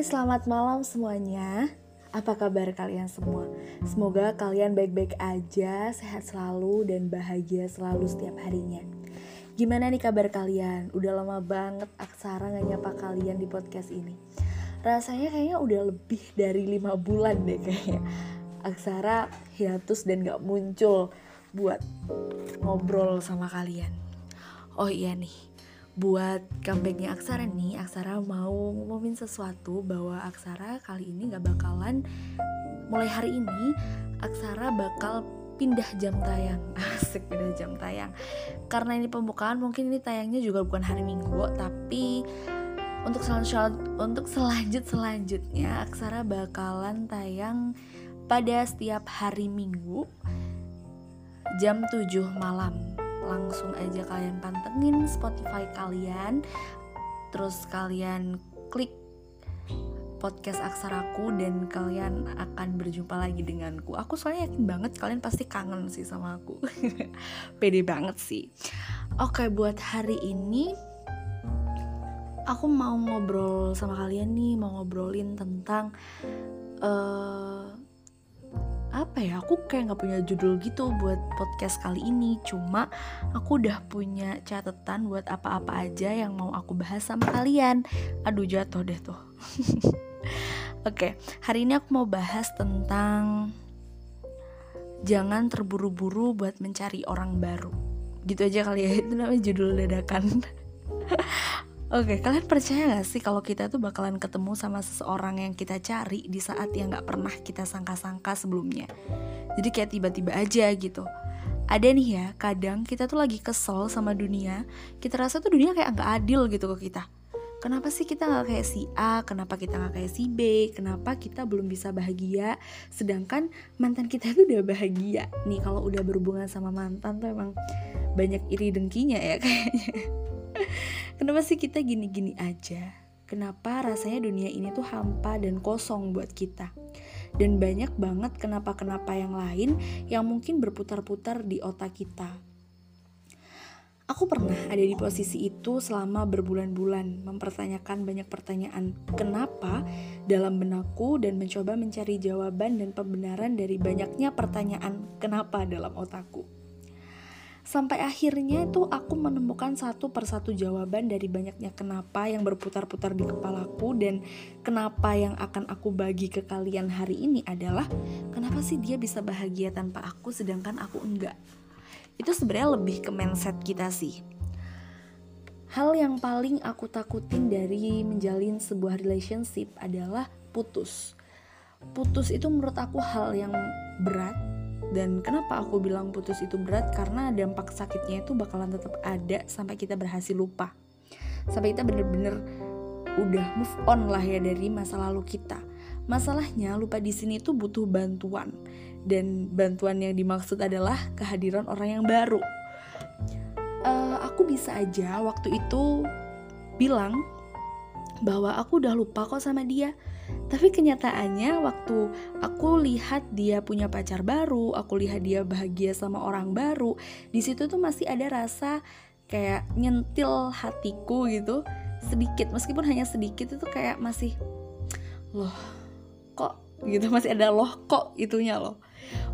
Hai, selamat malam semuanya. Apa kabar kalian semua? Semoga kalian baik-baik aja, sehat selalu, dan bahagia selalu setiap harinya. Gimana nih kabar kalian? Udah lama banget Aksara gak nyapa kalian di podcast ini. Rasanya kayaknya udah lebih dari lima bulan deh kayaknya. Aksara hiatus dan gak muncul buat ngobrol sama kalian. Oh iya nih, buat comebacknya Aksara nih Aksara mau ngomongin sesuatu bahwa Aksara kali ini gak bakalan mulai hari ini Aksara bakal pindah jam tayang. Asik pindah jam tayang. Karena ini pembukaan mungkin ini tayangnya juga bukan hari minggu tapi untuk selanjut untuk selanjut selanjutnya Aksara bakalan tayang pada setiap hari minggu jam 7 malam langsung aja kalian pantengin Spotify kalian. Terus kalian klik podcast aksaraku dan kalian akan berjumpa lagi denganku. Aku soalnya yakin banget kalian pasti kangen sih sama aku. Pede banget sih. Oke buat hari ini aku mau ngobrol sama kalian nih mau ngobrolin tentang uh, apa ya aku kayak nggak punya judul gitu buat podcast kali ini. Cuma aku udah punya catatan buat apa-apa aja yang mau aku bahas sama kalian. Aduh jatuh deh tuh. Oke okay, hari ini aku mau bahas tentang jangan terburu-buru buat mencari orang baru. Gitu aja kali ya itu namanya judul dadakan Oke, okay, kalian percaya gak sih kalau kita tuh bakalan ketemu sama seseorang yang kita cari di saat yang gak pernah kita sangka-sangka sebelumnya? Jadi kayak tiba-tiba aja gitu. Ada nih ya, kadang kita tuh lagi kesel sama dunia, kita rasa tuh dunia kayak gak adil gitu ke kita. Kenapa sih kita gak kayak si A, kenapa kita gak kayak si B, kenapa kita belum bisa bahagia, sedangkan mantan kita tuh udah bahagia. Nih kalau udah berhubungan sama mantan tuh emang banyak iri dengkinya ya kayaknya. Kenapa sih kita gini-gini aja? Kenapa rasanya dunia ini tuh hampa dan kosong buat kita? Dan banyak banget kenapa-kenapa yang lain yang mungkin berputar-putar di otak kita. Aku pernah ada di posisi itu selama berbulan-bulan mempertanyakan banyak pertanyaan kenapa dalam benakku dan mencoba mencari jawaban dan pembenaran dari banyaknya pertanyaan kenapa dalam otakku. Sampai akhirnya tuh aku menemukan satu persatu jawaban dari banyaknya kenapa yang berputar-putar di kepalaku dan kenapa yang akan aku bagi ke kalian hari ini adalah kenapa sih dia bisa bahagia tanpa aku sedangkan aku enggak. Itu sebenarnya lebih ke mindset kita sih. Hal yang paling aku takutin dari menjalin sebuah relationship adalah putus. Putus itu menurut aku hal yang berat dan kenapa aku bilang putus itu berat? Karena dampak sakitnya itu bakalan tetap ada sampai kita berhasil lupa. Sampai kita bener-bener udah move on lah ya dari masa lalu kita. Masalahnya lupa di sini tuh butuh bantuan. Dan bantuan yang dimaksud adalah kehadiran orang yang baru. Uh, aku bisa aja waktu itu bilang bahwa aku udah lupa kok sama dia tapi kenyataannya waktu aku lihat dia punya pacar baru, aku lihat dia bahagia sama orang baru, di situ tuh masih ada rasa kayak nyentil hatiku gitu sedikit. Meskipun hanya sedikit itu kayak masih loh kok? gitu. Masih ada loh kok? itunya loh.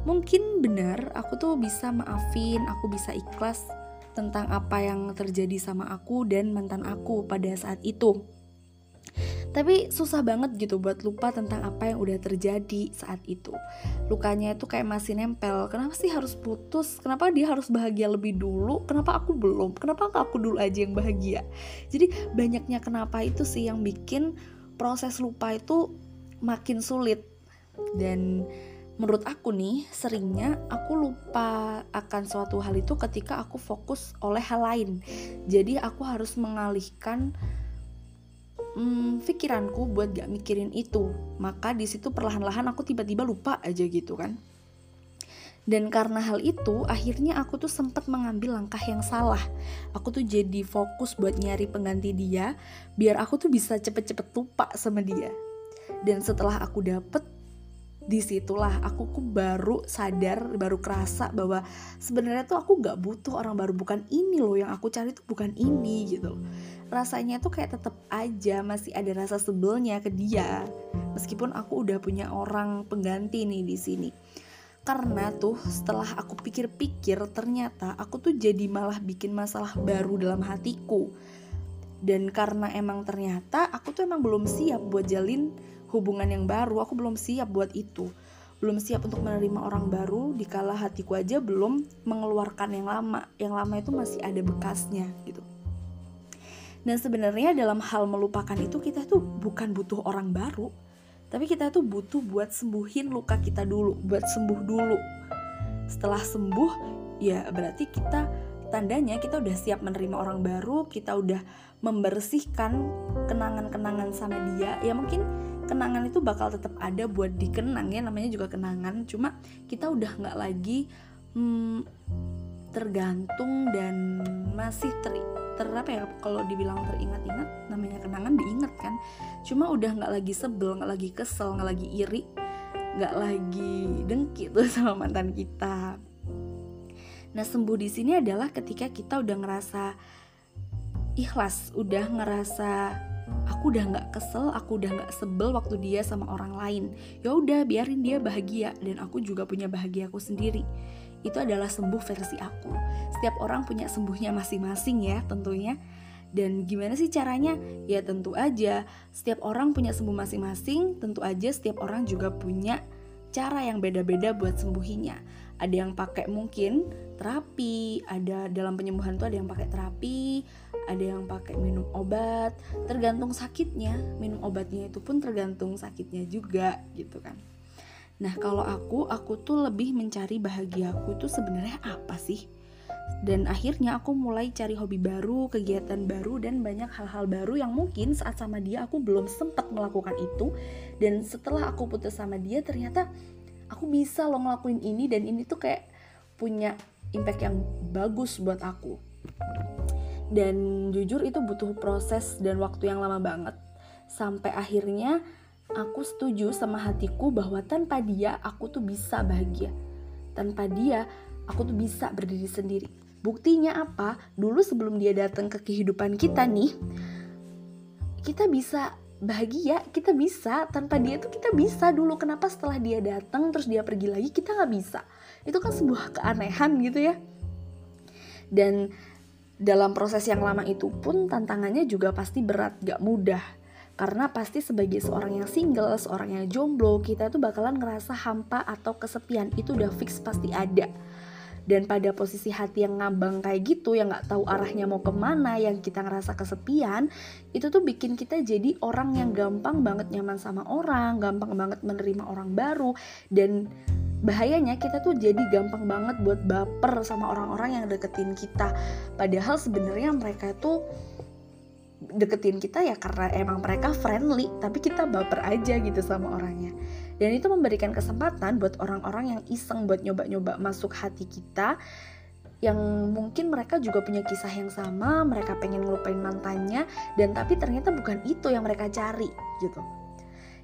Mungkin benar aku tuh bisa maafin aku bisa ikhlas tentang apa yang terjadi sama aku dan mantan aku pada saat itu tapi susah banget gitu buat lupa tentang apa yang udah terjadi saat itu. Lukanya itu kayak masih nempel. Kenapa sih harus putus? Kenapa dia harus bahagia lebih dulu? Kenapa aku belum? Kenapa nggak aku dulu aja yang bahagia? Jadi banyaknya kenapa itu sih yang bikin proses lupa itu makin sulit. Dan menurut aku nih seringnya aku lupa akan suatu hal itu ketika aku fokus oleh hal lain. Jadi aku harus mengalihkan hmm, pikiranku buat gak mikirin itu. Maka di situ perlahan-lahan aku tiba-tiba lupa aja gitu kan. Dan karena hal itu akhirnya aku tuh sempat mengambil langkah yang salah. Aku tuh jadi fokus buat nyari pengganti dia biar aku tuh bisa cepet-cepet lupa sama dia. Dan setelah aku dapet di situlah aku ku baru sadar baru kerasa bahwa sebenarnya tuh aku gak butuh orang baru. Bukan ini loh yang aku cari tuh bukan ini gitu. Rasanya tuh kayak tetap aja masih ada rasa sebelnya ke dia meskipun aku udah punya orang pengganti nih di sini. Karena tuh setelah aku pikir-pikir ternyata aku tuh jadi malah bikin masalah baru dalam hatiku. Dan karena emang ternyata aku tuh emang belum siap buat jalin hubungan yang baru aku belum siap buat itu. Belum siap untuk menerima orang baru dikala hatiku aja belum mengeluarkan yang lama. Yang lama itu masih ada bekasnya gitu. Dan sebenarnya dalam hal melupakan itu kita tuh bukan butuh orang baru. Tapi kita tuh butuh buat sembuhin luka kita dulu buat sembuh dulu. Setelah sembuh ya berarti kita tandanya kita udah siap menerima orang baru kita udah membersihkan kenangan-kenangan sama dia. Ya mungkin kenangan itu bakal tetap ada buat dikenang ya namanya juga kenangan. Cuma kita udah nggak lagi hmm, tergantung dan masih ter ter apa ya kalau dibilang teringat-ingat namanya kenangan diingat kan. Cuma udah nggak lagi sebel nggak lagi kesel nggak lagi iri nggak lagi dengki tuh sama mantan kita. Nah sembuh di sini adalah ketika kita udah ngerasa ikhlas udah ngerasa aku udah nggak kesel aku udah nggak sebel waktu dia sama orang lain. Ya udah biarin dia bahagia dan aku juga punya bahagia aku sendiri. Itu adalah sembuh versi aku. Setiap orang punya sembuhnya masing-masing ya tentunya. Dan gimana sih caranya? Ya tentu aja setiap orang punya sembuh masing-masing tentu aja setiap orang juga punya cara yang beda-beda buat sembuhinya. Ada yang pakai mungkin terapi ada dalam penyembuhan tuh ada yang pakai terapi ada yang pakai minum obat tergantung sakitnya. Minum obatnya itu pun tergantung sakitnya juga gitu kan. Nah kalau aku aku tuh lebih mencari bahagiaku itu sebenarnya apa sih? Dan akhirnya aku mulai cari hobi baru, kegiatan baru dan banyak hal-hal baru yang mungkin saat sama dia aku belum sempat melakukan itu. Dan setelah aku putus sama dia ternyata aku bisa loh ngelakuin ini dan ini tuh kayak punya impact yang bagus buat aku dan jujur itu butuh proses dan waktu yang lama banget. Sampai akhirnya aku setuju sama hatiku bahwa tanpa dia aku tuh bisa bahagia. Tanpa dia aku tuh bisa berdiri sendiri. Buktinya apa? Dulu sebelum dia datang ke kehidupan kita nih kita bisa bahagia kita bisa. Tanpa dia tuh kita bisa dulu. Kenapa setelah dia datang terus dia pergi lagi kita nggak bisa? Itu kan sebuah keanehan gitu ya. Dan dalam proses yang lama itu pun tantangannya juga pasti berat, gak mudah. Karena pasti sebagai seorang yang single, seorang yang jomblo, kita tuh bakalan ngerasa hampa atau kesepian. Itu udah fix pasti ada. Dan pada posisi hati yang ngambang kayak gitu, yang gak tahu arahnya mau ke mana, yang kita ngerasa kesepian, itu tuh bikin kita jadi orang yang gampang banget nyaman sama orang, gampang banget menerima orang baru, dan bahayanya kita tuh jadi gampang banget buat baper sama orang-orang yang deketin kita. Padahal sebenarnya mereka tuh deketin kita ya karena emang mereka friendly tapi kita baper aja gitu sama orangnya. Dan itu memberikan kesempatan buat orang-orang yang iseng buat nyoba-nyoba masuk hati kita yang mungkin mereka juga punya kisah yang sama, mereka pengen ngelupain mantannya, dan tapi ternyata bukan itu yang mereka cari gitu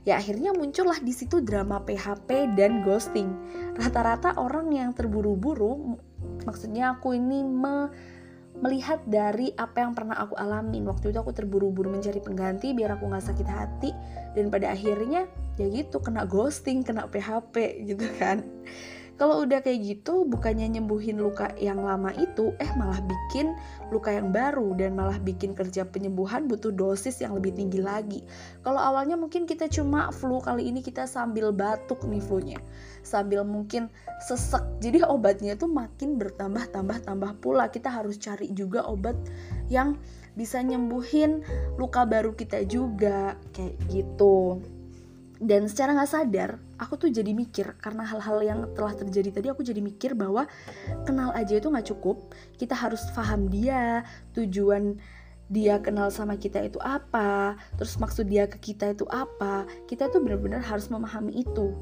ya akhirnya muncullah di situ drama PHP dan ghosting. Rata-rata orang yang terburu-buru, maksudnya aku ini me melihat dari apa yang pernah aku alamin. Waktu itu aku terburu-buru mencari pengganti biar aku nggak sakit hati. Dan pada akhirnya ya gitu kena ghosting kena PHP gitu kan kalau udah kayak gitu, bukannya nyembuhin luka yang lama itu, eh malah bikin luka yang baru dan malah bikin kerja penyembuhan butuh dosis yang lebih tinggi lagi. Kalau awalnya mungkin kita cuma flu, kali ini kita sambil batuk nih flu-nya. Sambil mungkin sesek. Jadi obatnya tuh makin bertambah-tambah-tambah pula. Kita harus cari juga obat yang bisa nyembuhin luka baru kita juga kayak gitu dan secara nggak sadar aku tuh jadi mikir karena hal-hal yang telah terjadi tadi aku jadi mikir bahwa kenal aja itu nggak cukup. Kita harus paham dia tujuan dia kenal sama kita itu apa terus maksud dia ke kita itu apa. Kita tuh benar-benar harus memahami itu.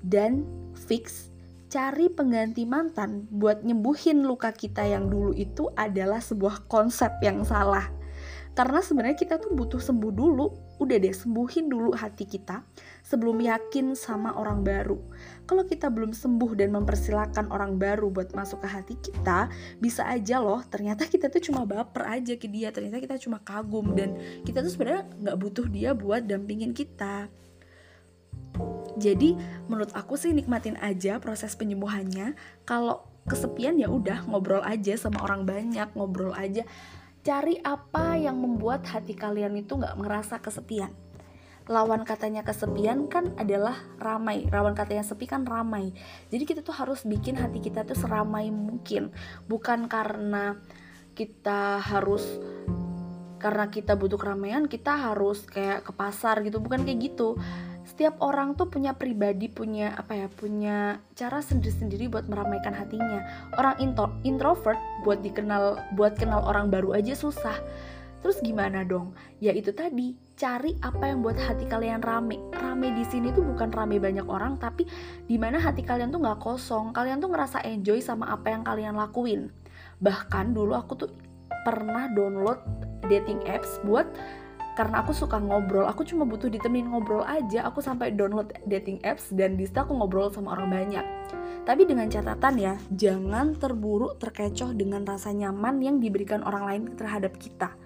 Dan fix cari pengganti mantan buat nyembuhin luka kita yang dulu itu adalah sebuah konsep yang salah. Karena sebenarnya kita tuh butuh sembuh dulu. Udah deh sembuhin dulu hati kita sebelum yakin sama orang baru. Kalau kita belum sembuh dan mempersilahkan orang baru buat masuk ke hati kita bisa aja loh ternyata kita tuh cuma baper aja ke dia ternyata kita cuma kagum dan kita tuh sebenarnya nggak butuh dia buat dampingin kita. Jadi menurut aku sih nikmatin aja proses penyembuhannya. Kalau kesepian ya udah ngobrol aja sama orang banyak ngobrol aja. Cari apa yang membuat hati kalian itu nggak merasa kesepian lawan katanya kesepian kan adalah ramai. Lawan katanya sepi kan ramai. Jadi kita tuh harus bikin hati kita tuh seramai mungkin. Bukan karena kita harus karena kita butuh keramaian kita harus kayak ke pasar gitu. Bukan kayak gitu. Setiap orang tuh punya pribadi punya apa ya punya cara sendiri-sendiri buat meramaikan hatinya. Orang intro, introvert buat dikenal buat kenal orang baru aja susah terus gimana dong? Ya itu tadi cari apa yang buat hati kalian rame. Rame di sini tuh bukan rame banyak orang tapi di mana hati kalian tuh nggak kosong. Kalian tuh ngerasa enjoy sama apa yang kalian lakuin. Bahkan dulu aku tuh pernah download dating apps buat karena aku suka ngobrol. Aku cuma butuh ditemenin ngobrol aja. Aku sampai download dating apps dan di aku ngobrol sama orang banyak. Tapi dengan catatan ya jangan terburu terkecoh dengan rasa nyaman yang diberikan orang lain terhadap kita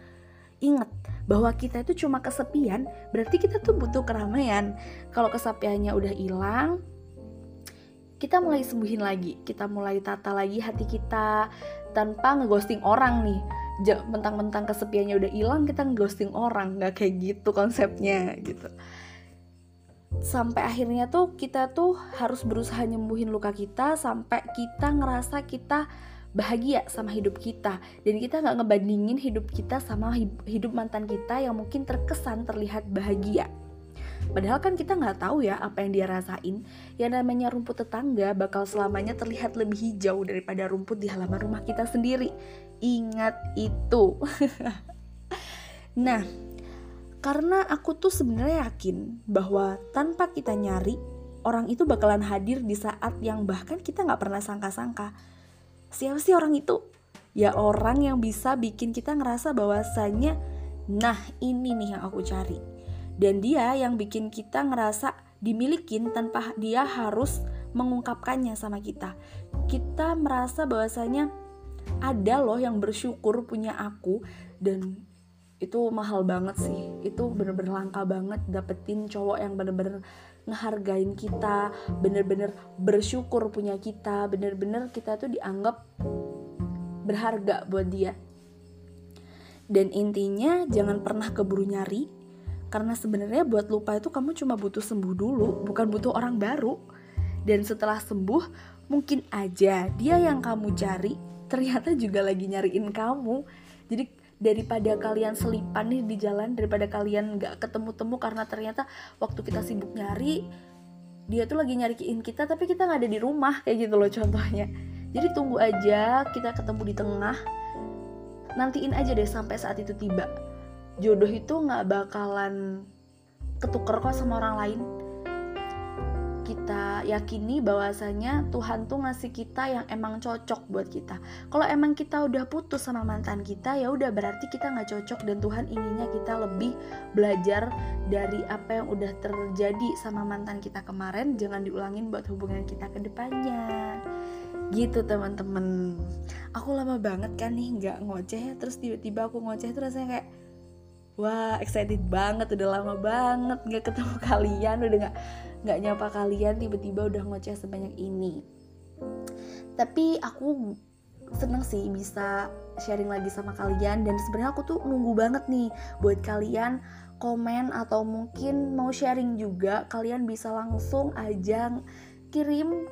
ingat bahwa kita itu cuma kesepian berarti kita tuh butuh keramaian. Kalau kesepiannya udah hilang kita mulai sembuhin lagi. Kita mulai tata lagi hati kita tanpa ngeghosting orang nih. Mentang-mentang kesepiannya udah hilang kita ghosting orang. Nggak kayak gitu konsepnya gitu. Sampai akhirnya tuh kita tuh harus berusaha nyembuhin luka kita sampai kita ngerasa kita bahagia sama hidup kita dan kita nggak ngebandingin hidup kita sama hidup mantan kita yang mungkin terkesan terlihat bahagia Padahal kan kita nggak tahu ya apa yang dia rasain. Yang namanya rumput tetangga bakal selamanya terlihat lebih hijau daripada rumput di halaman rumah kita sendiri. Ingat itu. nah, karena aku tuh sebenarnya yakin bahwa tanpa kita nyari, orang itu bakalan hadir di saat yang bahkan kita nggak pernah sangka-sangka. Siapa sih orang itu? Ya orang yang bisa bikin kita ngerasa bahwasanya, nah ini nih yang aku cari. Dan dia yang bikin kita ngerasa dimilikin tanpa dia harus mengungkapkannya sama kita. Kita merasa bahwasanya ada loh yang bersyukur punya aku dan itu mahal banget sih itu bener-bener langka banget dapetin cowok yang bener-bener ngehargain kita bener-bener bersyukur punya kita bener-bener kita tuh dianggap berharga buat dia. Dan intinya jangan pernah keburu nyari karena sebenarnya buat lupa itu kamu cuma butuh sembuh dulu bukan butuh orang baru. Dan setelah sembuh mungkin aja dia yang kamu cari ternyata juga lagi nyariin kamu. Jadi daripada kalian selipan nih di jalan daripada kalian nggak ketemu-temu karena ternyata waktu kita sibuk nyari dia tuh lagi nyariin kita tapi kita nggak ada di rumah kayak gitu loh contohnya. Jadi tunggu aja kita ketemu di tengah. Nantiin aja deh sampai saat itu tiba. Jodoh itu nggak bakalan ketuker kok sama orang lain kita yakini bahwasanya Tuhan tuh ngasih kita yang emang cocok buat kita. Kalau emang kita udah putus sama mantan kita, ya udah berarti kita nggak cocok dan Tuhan inginnya kita lebih belajar dari apa yang udah terjadi sama mantan kita kemarin, jangan diulangin buat hubungan kita ke depannya. Gitu teman-teman. Aku lama banget kan nih nggak ngoceh, terus tiba-tiba aku ngoceh terus rasanya kayak wah excited banget udah lama banget nggak ketemu kalian udah nggak nggak nyapa kalian tiba-tiba udah ngoceh sebanyak ini. Tapi aku seneng sih bisa sharing lagi sama kalian dan sebenarnya aku tuh nunggu banget nih buat kalian komen atau mungkin mau sharing juga kalian bisa langsung aja kirim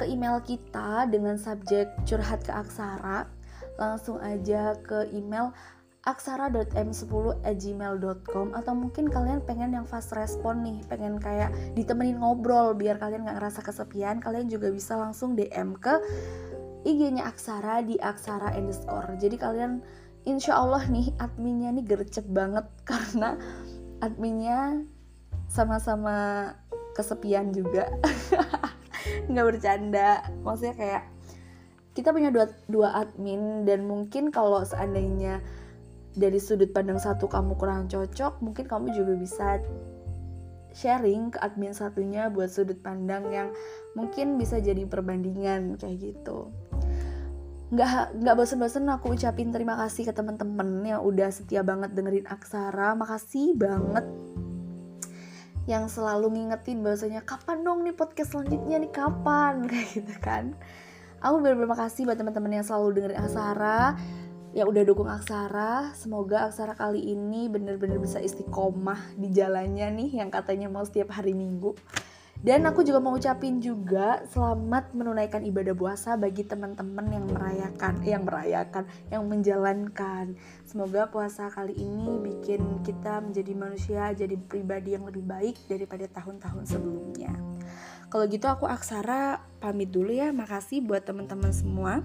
ke email kita dengan subjek curhat ke aksara langsung aja ke email aksara.m10@gmail.com atau mungkin kalian pengen yang fast respon nih, pengen kayak ditemenin ngobrol biar kalian nggak ngerasa kesepian, kalian juga bisa langsung DM ke IG-nya Aksara di aksara underscore. Jadi kalian insya Allah nih adminnya nih gercep banget karena adminnya sama-sama kesepian juga. nggak bercanda, maksudnya kayak kita punya dua, dua admin dan mungkin kalau seandainya dari sudut pandang satu kamu kurang cocok mungkin kamu juga bisa sharing ke admin satunya buat sudut pandang yang mungkin bisa jadi perbandingan kayak gitu. Nggak nggak bosen-bosen aku ucapin terima kasih ke teman-teman yang udah setia banget dengerin Aksara. Makasih banget yang selalu ngingetin bahwasanya kapan dong nih podcast selanjutnya nih? Kapan? Kayak gitu kan. Aku berterima kasih buat teman-teman yang selalu dengerin Aksara yang udah dukung Aksara. Semoga Aksara kali ini bener-bener bisa istiqomah di jalannya nih yang katanya mau setiap hari Minggu. Dan aku juga mau ucapin juga selamat menunaikan ibadah puasa bagi teman-teman yang merayakan, yang merayakan, yang menjalankan. Semoga puasa kali ini bikin kita menjadi manusia, jadi pribadi yang lebih baik daripada tahun-tahun sebelumnya. Kalau gitu aku Aksara pamit dulu ya. Makasih buat teman-teman semua.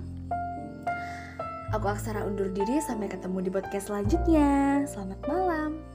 Aku Aksara undur diri, sampai ketemu di podcast selanjutnya. Selamat malam.